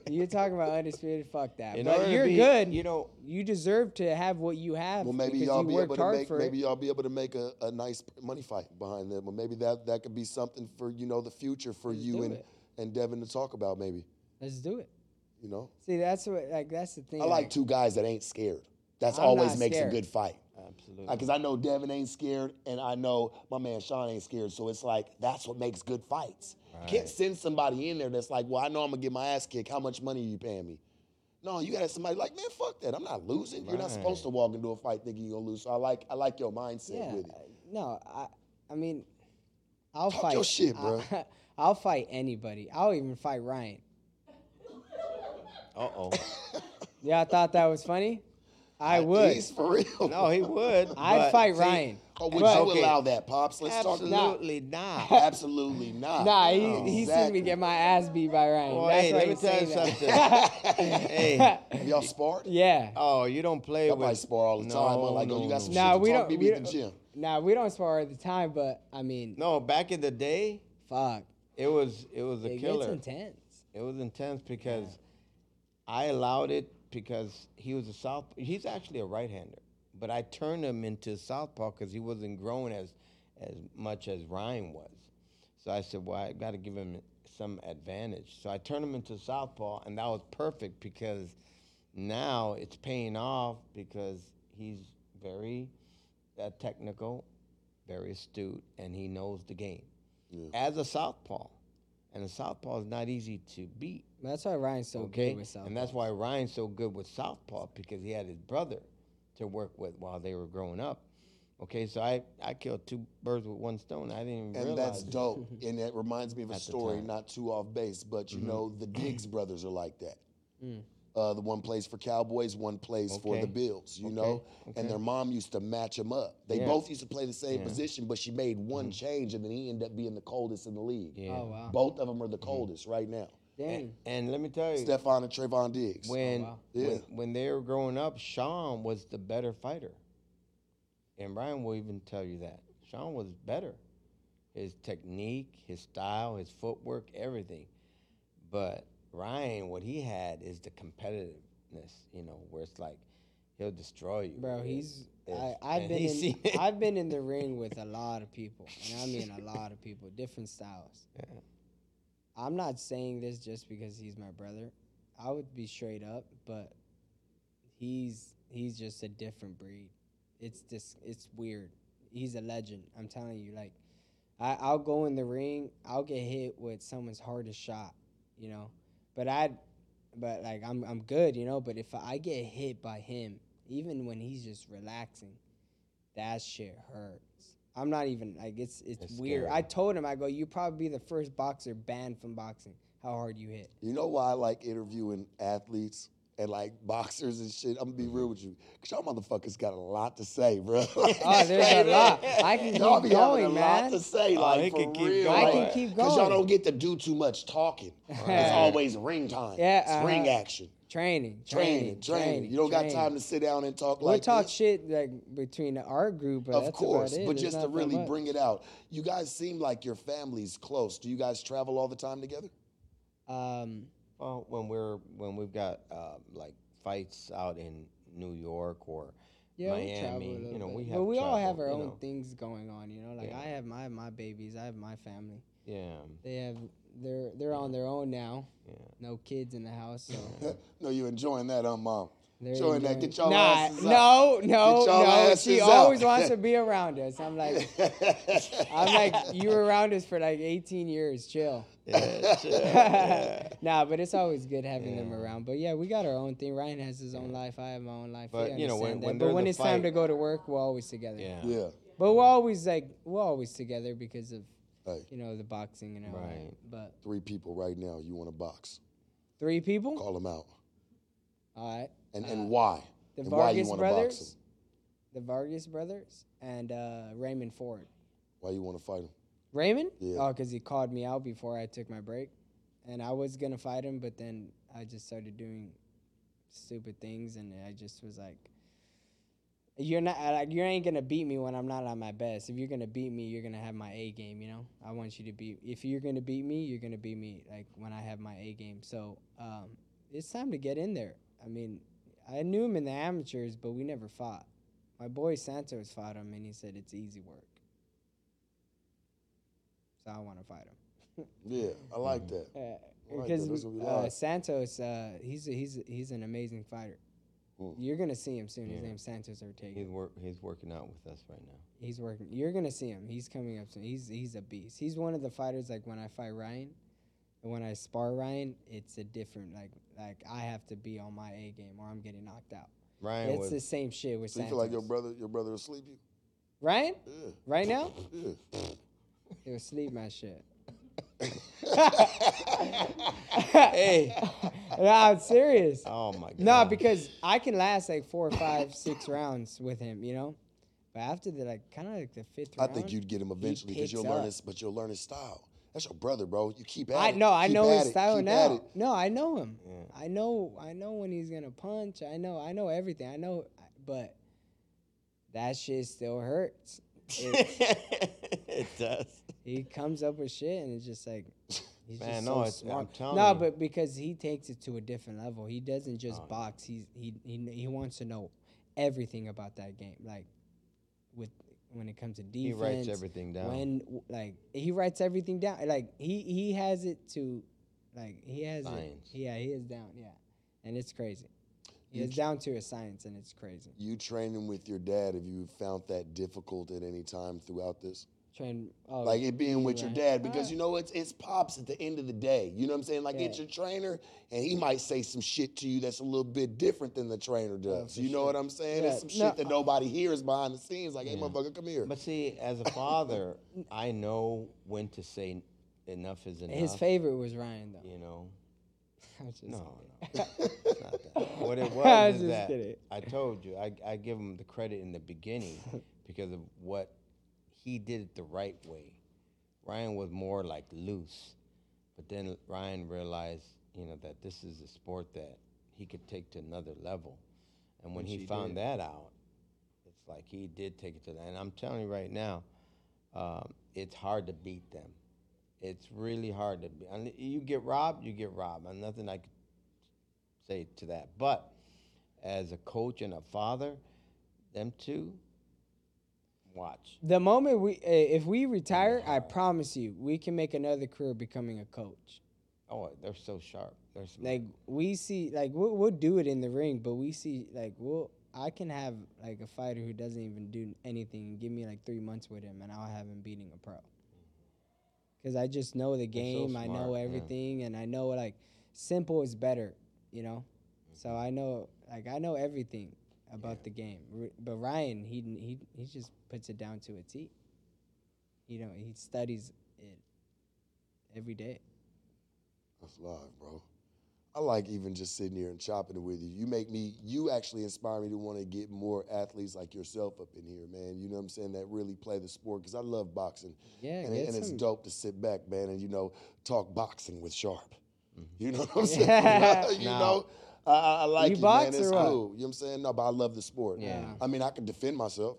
You're talking about undisputed, fuck that. In but you're be- good. you know- you deserve to have what you have. Well, maybe because y'all you be able to make maybe it. y'all be able to make a, a nice money fight behind them, or maybe that that could be something for you know the future for Let's you and it. And Devin to talk about. Maybe Let's do it. you know. See, that's what like that's the thing. I like two guys that ain't scared. That's I'm always makes scared. a good fight. Absolutely. Because I know Devin ain't scared, and I know my man Sean ain't scared. So it's like that's what makes good fights. You Can't send somebody in there that's like, well, I know I'm gonna get my ass kicked. How much money are you paying me? No, you gotta have somebody like, man, fuck that. I'm not losing. You're not supposed to walk into a fight thinking you're gonna lose. So I like I like your mindset Yeah. with it. uh, No, I I mean, I'll Talk fight. your shit, bro. I, I'll fight anybody. I'll even fight Ryan. Uh oh. Yeah, I thought that was funny. I would. He's for real. No, he would. I'd but fight see, Ryan. Oh, would But- you Okay. allow that, pops? Let's talk. Absolutely not. Absolutely not. Nah, he, No. he seen Exactly. me get my ass beat by Ryan. Well, That's hey, why let me he's tell you saying something. that. hey, Have y'all sparred? yeah. oh, you don't play Y'all with. probably spar all the time. I'm like, oh, you got some Nah, shit we talk, don't- maybe we at the don't- gym. Nah, we don't spar all the time, but I mean, No, back in the day, fuck. It was it was a It killer. gets intense. It was intense because I allowed it because he was a south. He's actually a right-hander, but I turned him into southpaw because he wasn't growing as as much as Ryan was. So I said, well, I got to give him some advantage. So I turned him into southpaw, and that was perfect because now it's paying off because he's very uh, technical, very astute, and he knows the game as a southpaw. And a southpaw is not easy to beat. That's why Ryan's so Okay, good with southpaw, and that's why Ryan's so good with southpaw because he had his brother to work with while they were growing up. Okay, so I, I killed two birds with one stone. I didn't even And realize. that's dope. and it reminds me of a At story, not too off base, but you know, the Diggs brothers are like that. Mm. Uh, the one plays for Cowboys, one plays for the Bills, you Okay, know? okay. And their mom used to match them up. They Yeah. both used to play the same Yeah. Mm-hmm. position, but she made one change, and then he ended up being the coldest in the league. Yeah. Oh wow. Both of them are the coldest right now. Dang. And let me tell you, Stefon and Trevon Diggs. when, wow. Yeah. when when they were growing up, Sean was the better fighter. And Ryan will even tell you that. Sean was better. His technique, his style, his footwork, everything. But Ryan, what he had is the competitiveness, you know, where it's like he'll destroy you. Bro, he's I, I've been in. I've been in the ring with a lot of people, and I mean a lot of people, different styles. Yeah. I'm not saying this just because he's my brother. I would be straight up, but he's he's just a different breed. It's just it's weird. He's a legend. I'm telling you, like I, I'll go in the ring, I'll get hit with someone's hardest shot, you know. But I but like I'm I'm good, you know, but if I get hit by him, even when he's just relaxing, that shit hurts. I'm not even like it's it's, It's weird. scary. I told him I go, you probably be the first boxer banned from boxing. How hard you hit. You know why I like interviewing athletes and like boxers and shit? I'm gonna be real with you. Cause y'all motherfuckers got a lot to say, bro. Oh, there's a lot. I can keep Y'all be going, having a lot to say, Oh, like he for can keep real. going. I can like, keep Cause y'all don't get to do too much talking. It's always ring time. Yeah, it's ring uh-huh. action. Training, Training, training, training. You don't got time to sit down and talk like We'll like talk this. shit like between our group, but Of that's course, about it. but There's just to really much. bring it out, you guys seem like your family's close. Do you guys travel all the time together? Um, Well, when we're when we've got uh, like fights out in New York or yeah, we travel a Miami, little you know, bit. we but have we all have our own know. things going on. You know, like Yeah. I have my my babies, I have my family. Yeah, They have they're they're on their own now. yeah. No kids in the house, so no, you enjoying that, huh, mom? There Join you that. Get y'all nah, asses no, out. no, Get y'all no. asses She out. always wants to be around us. I'm like, I'm like, you were around us for like 18 years. Chill. Yeah, nah, but it's always good having them around. But yeah, we got our own thing. Ryan has his own life. I have my own life. But, you know, when- understand that. when but when a it's time to go to work, we're always together. yeah. yeah. But we're always like we're always together because of Hey, you know the boxing and all Right. that. But three people right now you want to box. three people. Call them out. All right. And Uh, and why? The and why you Vargas want box brothers. them? The Vargas brothers and uh, Raymond Ford. Why you want to fight them? Raymond? Yeah. Oh, because he called me out before I took my break. And I was going to fight him, but then I just started doing stupid things. And I just was like, you're not, like, you ain't going to beat me when I'm not on my best. If you're going to beat me, you're going to have my A game, you know? I want you to beat, if you're going to beat me, you're going to beat me, like, when I have my A game. So um, it's time to get in there. I mean, I knew him in the amateurs, but we never fought. My boy Santos fought him, and he said it's easy work. So I want to fight him. Yeah, I like that. Uh, like because that. That's what we uh. Santos, uh, he's a, he's a, he's an amazing fighter. Mm. You're gonna see him soon. His Yeah. name's Santos Ortega. He's work. He's working out with us right now. He's working. You're gonna see him. He's coming up soon. He's he's a beast. He's one of the fighters. Like when I fight Ryan, and when I spar Ryan, it's a different. Like like I have to be on my A game, or I'm getting knocked out. Ryan it's was. the same shit with So you feel like your brother your brother will sleep you? Ryan, Yeah, right now, yeah. He'll sleep my shit. hey. nah, I'm serious. Oh my god. No, because I can last like four, five, six rounds with him, you know. But after the like, kind of like the fifth I round, think you'd get him eventually because you'll learn up. his, but you'll learn his style. That's your brother, bro. You keep at I it. know, I Keep know his it. style Keep now. No, I know him. Yeah. I know, I know when he's gonna punch. I know, I know everything. I know, but that shit still hurts. It- it does. He comes up with shit, and it's just like he's Man, just no, so it's- I'm smart. telling no, you. but because he takes it to a different level. He doesn't just Oh, box. He's he, he he wants to know everything about that game. Like with when it comes to defense, He writes everything down. when like he writes everything down. Like he he has it to, like he has Science. it. Yeah, he is down. Yeah, and it's crazy. He You is tr- down to a science, and it's crazy. You training with your dad, have you found that difficult at any time throughout this? Train oh, Like it being with your dad, because Uh, you know it's it's pops at the end of the day. You know what I'm saying? Like it's your trainer, and he might say some shit to you that's a little bit different than the trainer does. for you know sure. what I'm saying? Yeah, It's some no, shit that nobody hears behind the scenes. Like, hey, Yeah. motherfucker, come here. But see, as a father, I know when to say enough is enough. his favorite was Ryan though. You know. Just No, kidding. no, it's not that. What it I was was is just that kidding. I told you I, I give him the credit in the beginning because of what he did it the right way. Ryan was more like loose, but then Ryan realized, you know, that this is a sport that he could take to another level, and when Which he, he found did. that out, it's like he did take it to that. And I'm telling you right now, um, it's hard to beat them. It's really hard to beat. And you get robbed, you get robbed. And nothing I could say to that. But as a coach and a father, them two, watch. The moment we, uh, if we retire, I promise you, we can make another career becoming a coach. Oh, they're so sharp. They're smart. Like we see, like we'll, we'll do it in the ring, but we see, like we'll, I can have like a fighter who doesn't even do anything and give me like three months with him, and I'll have him beating a pro. Cause I just know the so game, I know smart, yeah. everything, and I know like simple is better, you know. So I know, like I know everything about Yeah. the game. R- But Ryan, he he he just puts it down to a T. You know, he studies it every day. That's live, bro. I like even just sitting here and chopping it with you. You make me, you actually inspire me to want to get more athletes like yourself up in here, man. You know what I'm saying? That really play the sport because I love boxing. Yeah, and, and it's dope to sit back, man, and you know, talk boxing with Sharp. Mm-hmm. You know what I'm saying? Yeah. you Now- know, I, I like You it, box man. It's or what? cool. You know what I'm saying? No, but I love the sport. Yeah. I mean, I can defend myself,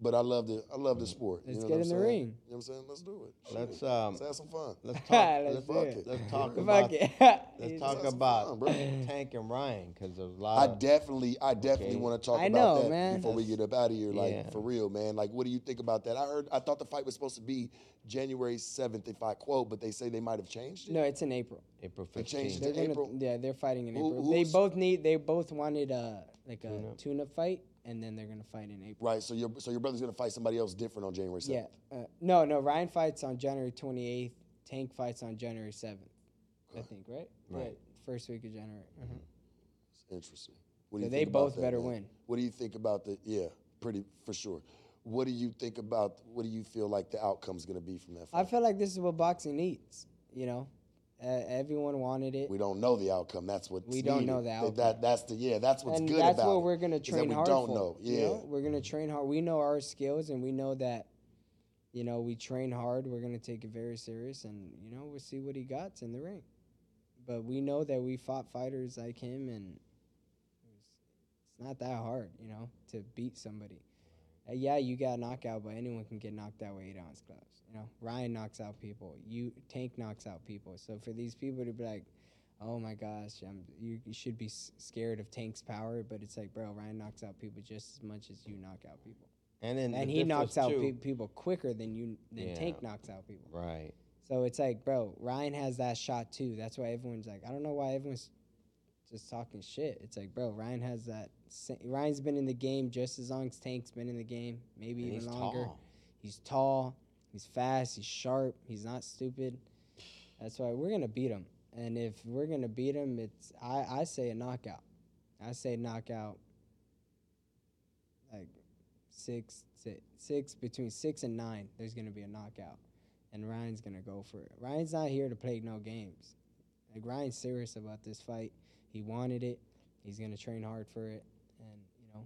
but I love the I love the sport. Let's you know get what in I'm the saying? ring. You know what I'm saying? Let's do it. Let's Shit. um, Let's have some fun. let's talk. Let's let's, fuck it. it. let's talk about it. let's talk Let's have some about fun. Tank and Ryan because there's a I lot. of, definitely, I definitely Okay. want to talk I about know, that man. before we get up out of here. Like Yeah. for real, man. Like, what do you think about that? I heard, I thought the fight was supposed to be January seventh, if I quote, but they say they might have changed it. No, it's in April. April They changed 15th. They're it. gonna, April? yeah, they're fighting in Who- April. They both need. They both wanted uh like a Tune-up. tune-up fight, and then they're gonna fight in April. Right. So your so your brother's gonna fight somebody else different on January Yeah. 7th. Uh, no, no. Ryan fights on January 28th. Tank fights on January 7th. I think, right? Right. Yeah, first week of January. Mm-hmm. Interesting. What So you they think about both that, better man? win. What do you think about the? Yeah, pretty for sure. What do you think about? What do you feel like the outcome's gonna be from that Fight? I feel like this is what boxing needs. You know, uh, everyone wanted it, we don't know the outcome. That's what We don't know the That, that that's the yeah. That's what's and good that's about what it, we're gonna train we hard don't for. know. you Yeah. know? we're gonna train hard. We know our skills, and we know that. You know, we train hard. We're gonna take it very serious, and you know, we'll see what he got in the ring. But we know that we fought fighters like him, and it's not that hard, you know, to beat somebody. Uh, yeah, you got a knockout, but anyone can get knocked out with eight ounce gloves. You know, Ryan knocks out people. You Tank knocks out people. So for these people to be like, "Oh my gosh, I'm, you, you should be scared of Tank's power," but it's like, bro, Ryan knocks out people just as much as you knock out people, And then and the he knocks out pe- people quicker than you than Yeah. Tank knocks out people. Right. So it's like, bro, Ryan has that shot too. That's why everyone's like, I don't know why everyone's just talking shit. It's like, bro, Ryan has that. Ryan's been in the game just as long as Tank's been in the game, maybe And even he's longer. tall. He's tall. He's fast. He's sharp. He's not stupid. That's why we're gonna beat him. And if we're gonna beat him, it's I, I say a knockout. I say knockout. Like six, six, six between six and nine. There's gonna be a knockout, and Ryan's gonna go for it. Ryan's not here to play no games. Like Ryan's serious about this fight. He wanted it. He's gonna train hard for it, and you know,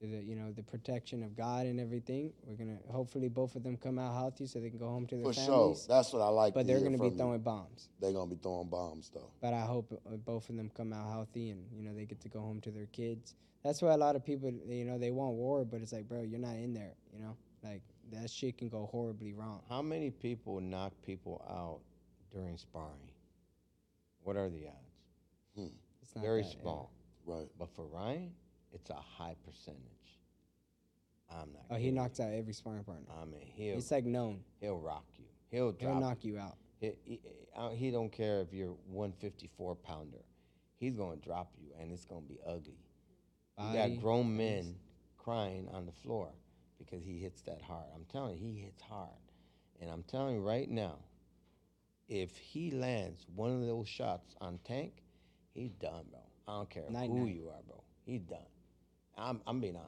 to the you know the protection of God and everything. We're gonna hopefully both of them come out healthy so they can go home to their For sure. families. That's what I like. But to they're hear gonna from be you. throwing bombs. They're gonna be throwing bombs though. But I hope uh, both of them come out healthy and you know they get to go home to their kids. That's why a lot of people you know they want war, but it's like, bro, you're not in there. You know, like that shit can go horribly wrong. How many people knock people out during sparring? What are the odds? It's not Very that, yeah. small. Right. But for Ryan, it's a high percentage. I'm not. Oh, he kidding knocks out every sparring partner. I mean, he'll It's like known. he'll rock you. He'll drop. He'll knock you out. He, he, uh, he don't care if you're 154 pounder. He's gonna drop you, and it's gonna be ugly. You Body, got grown men crying on the floor because he hits that hard. I'm telling you, he hits hard, and I'm telling you right now, if he lands one of those shots on Tank, he's done, bro. I don't care Night, who night. you are, bro. He's done. I'm I'm being on.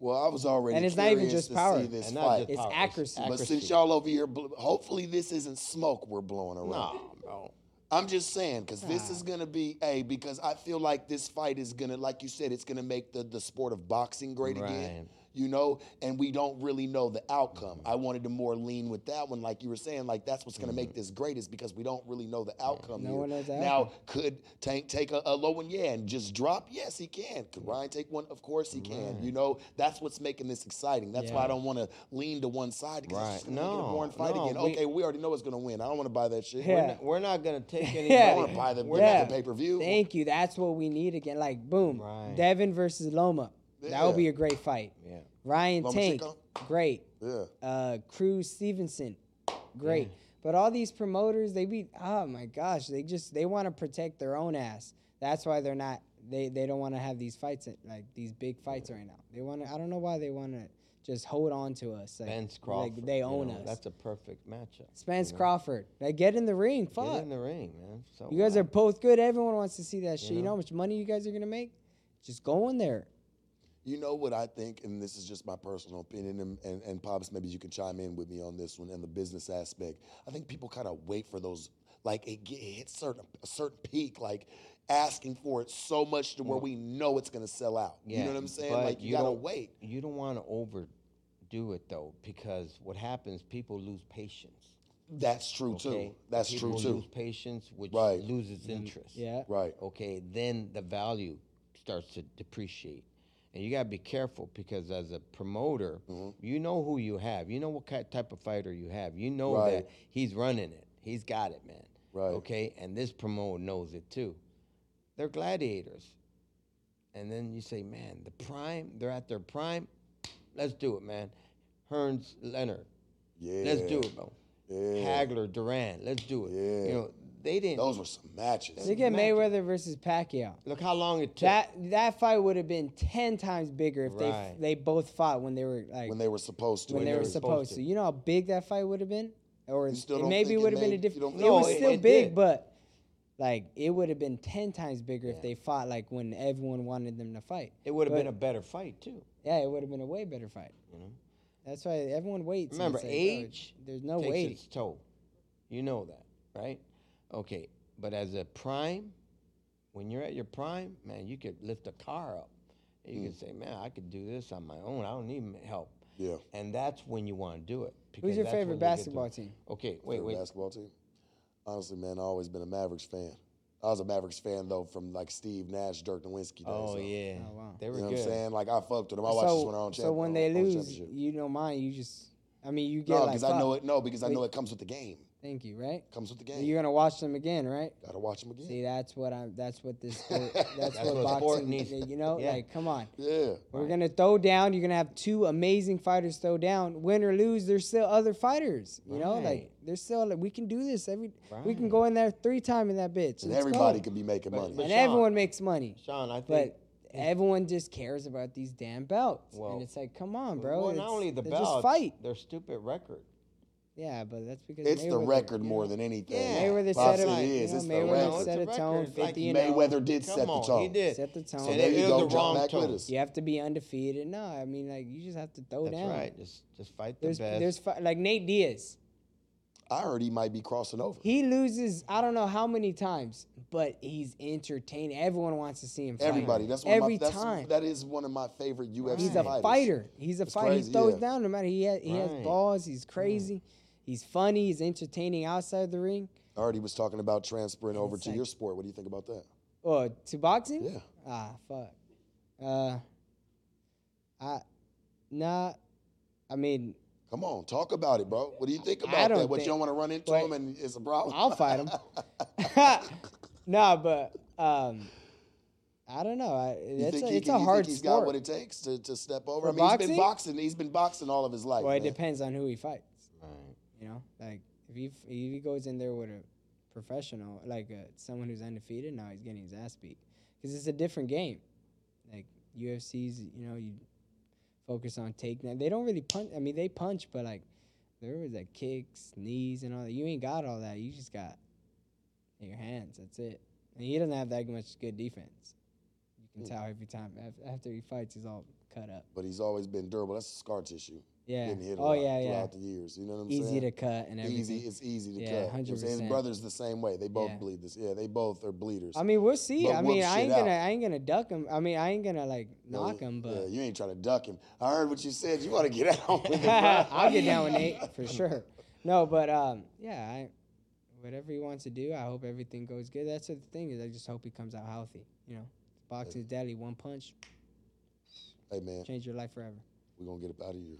Well, I was already And it's not even curious just to power. see this And not fight. just It's power, accuracy. But But since y'all over here, bl- hopefully this isn't smoke we're blowing around. no, bro. I'm just saying because this is gonna be a because I feel like this fight is gonna, like you said, it's gonna make the the sport of boxing great again. Right. You know, and we don't really know the outcome. I mm-hmm. wanted to more lean with that one, like you were saying, like that's what's gonna make mm-hmm. this great is because we don't really know the outcome. No here. one knows Now, could Tank take a, a low one? Yeah, and just drop? Yes, he can. Could Ryan take one? Of course he can. Right. You know, that's what's making this exciting. That's why I don't want to lean to one side because Right. it's just gonna make it a boring fight no, again. we- okay, we already know what's gonna win. I don't want to buy that shit. Yeah. We're not, we're not gonna take any. Yeah. To buy the, Yeah. the pay per view. Thank you. That's what we need again. Like boom, Right. Devin versus Loma. That would be a great fight. Yeah. Ryan Tank, Lomachenko? great. Yeah. uh, Cruz Stevenson, great. But all these promoters, they be oh my gosh, they just they want to protect their own ass. That's why they're not they they don't want to have these fights at, like these big fights right now. They want to I don't know why they want to just hold on to us like, Spence Crawford. like they you own know, us. That's a perfect matchup. Spence you know? Crawford, like get in the ring, Fuck. Get in the ring, man. So You guys what? are both good. Everyone wants to see that shit. You know? know how much money you guys are gonna make? Just go in there. You know what I think, and this is just my personal opinion, and, and, and Pops, maybe you can chime in with me on this one and the business aspect. I think people kind of wait for those, like it, get, it hits certain a certain peak, like asking for it so much to where we know it's gonna sell out. you know what I'm saying? Like you, gotta wait. You don't want to overdo it though, because what happens, people lose patience. That's true Okay, too. That's people true too. lose patience, which Right. loses mm-hmm. interest. Yeah. Right. Okay, then the value starts to depreciate. And you got to be careful because as a promoter, Mm-hmm. you know who you have. You know what type of fighter you have. You know Right. that he's running it. He's got it, man. Right. Okay, and this promoter knows it too. They're gladiators. And then you say, man, the prime, they're at their prime. Let's do it, man. Hearns, Leonard. Yeah. Let's do it, bro. Yeah. Hagler, Duran. Let's do it. Yeah. You know, they didn't. Those were some matches. Look at Imagine. Mayweather versus Pacquiao. Look how long it took. That that fight would have been ten times bigger if Right. they they both fought when they were like when they were supposed to. when they were supposed supposed to. to. You know how big that fight would have been, or You still it don't maybe think it would have been a made- you different. don't It think- was No, it- still it big, did. but like it would have been ten times bigger if they fought like when everyone wanted them to fight. it would have been a better fight too. Yeah, it would have been a way better fight. You know, That's why everyone waits. and remember it's like, oh, age. there's no takes waiting. its toll. You know that, right? Okay, but as a prime, when you're at your prime, man, you could lift a car up. You Hmm. could say, man, I could do this on my own. I don't need help. Yeah. And that's when you want to do it. Who's your favorite when to- basketball team? Okay, wait, Favorite wait. basketball team. Honestly, man, I've always been a Mavericks fan. I was a Mavericks fan though from like Steve Nash, Dirk Nowitzki days. Oh though. yeah, Oh, wow. they You were know what. I'm saying? Like I fucked with them. I watched this one on So, champ- so when they on- on lose, championship. you don't mind. You just, I mean, you get No, like. because I know it. No, because I know it comes with the game. Thank you. Right. Comes with the game. You're gonna watch them again, right? Gotta watch them again. See, that's what I'm. That's what this. Sport, that's, That's what, what boxing. needs. You know, Yeah. like, come on. yeah. We're gonna throw down. You're gonna have two amazing fighters throw down. Win or lose, there's still other fighters. You know, like there's still like we can do this every. We can go in there three time in that bitch. And Let's everybody go. could be making But- money. but and Sean, everyone makes money, Sean, I think. but everyone just cares about these damn belts. Well, and it's like, come on, bro. well, it's, not only the let's belts, just fight. their stupid record. Yeah, but that's because it's the record you more than anything. Yeah. Mayweather Pops, set it it. is. You know, It's the Mayweather record. set a tone. record. Like and oh. Mayweather did Come set the on, tone. He did. Set the tone. So And there you go. the wrong back with tone. us. You have to be undefeated. No, I mean like you just have to throw That's down. That's right. Just just fight the There's best. there's fi- like Nate Diaz. I heard he might be crossing over. He loses I don't know how many times, but he's entertaining. Everyone wants to see him fight. Everybody. That's one every of my, that's, time. That is one of my favorite UFC he's a fighters. fighter. He's a It's fighter. crazy, he throws yeah. down no matter. He has, he has balls. He's hmm. crazy. He's funny. He's entertaining outside the ring. I he was talking about transferring over to your sport. What do you think about that? Oh, to boxing? Yeah. Ah, fuck. Uh, I, nah. I mean, Come on, talk about it, bro. What do you think about don't that? What think- you don't want to run into Wait. him and it's a problem? I'll fight him. nah, but um, I don't know. I, You it's think a, he it's can- a you hard think he's sport. got what it takes to, to step over? For I mean, he's been boxing? boxing. He's been boxing all of his life. well, it man. depends on who he fights. You know, like if he if he goes in there with a professional, like uh someone who's undefeated, now he's getting his ass beat because it's a different game. Like UFC's, you know, you focus on takedown. They don't really punch. I mean, they punch, but like there was like kicks, knees, and all that. You ain't got all that. You just got your hands. That's it. And he doesn't have that much good defense. You can Hmm. tell every time after he fights, he's all cut up. But he's always been durable. That's scar tissue. Yeah. Getting hit a Oh lot yeah, yeah. throughout the years. You know what I'm Easy saying? Easy to cut and everything. Easy. It's easy to Yeah, cut. You know what His 100%. brother's the same way. They both Yeah. bleed this. Yeah, they both are bleeders. I mean, we'll see. But I mean, I ain't gonna, out. I ain't gonna duck him. I mean, I ain't gonna like No, knock him, yeah, but you ain't trying to duck him. I heard what you said. You want to get out with it, bro. I'll get down with Nate for sure. No, but um, yeah, I, whatever he wants to do, I hope everything goes good. That's the thing is, I just hope he comes out healthy. You know, boxing's deadly. One punch, Hey man, change your life forever. we're gonna get up out of here.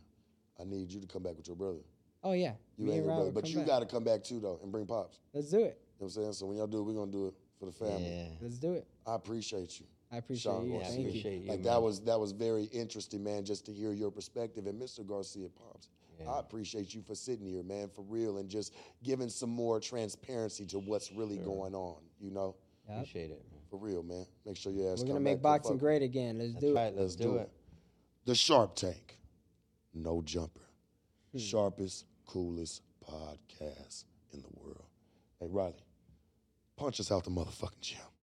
I need you to come back with your brother. Oh yeah, You me ain't and your Rob brother, will but come you back. got to come back too though and bring pops. Let's do it. You know what I'm saying? So when y'all do it, we're gonna do it for the family. Yeah. Let's do it. I appreciate you. I appreciate Sean you. Garcia. I Thank you. appreciate you. like man. that was that was very interesting, man, just to hear your perspective. And Mr. Garcia Pops, Yeah. I appreciate you for sitting here, man, for real, and just giving some more transparency to what's really going on. You know, Yup. Appreciate it. man. for real, man. Make sure your ass. We're gonna come make back, boxing fuck. great again. Let's That's do right. it. Let's, do, it. The Sharp Tank, no jumper, Hmm. sharpest, coolest podcast in the world. Hey Riley, punch us out the motherfucking gym.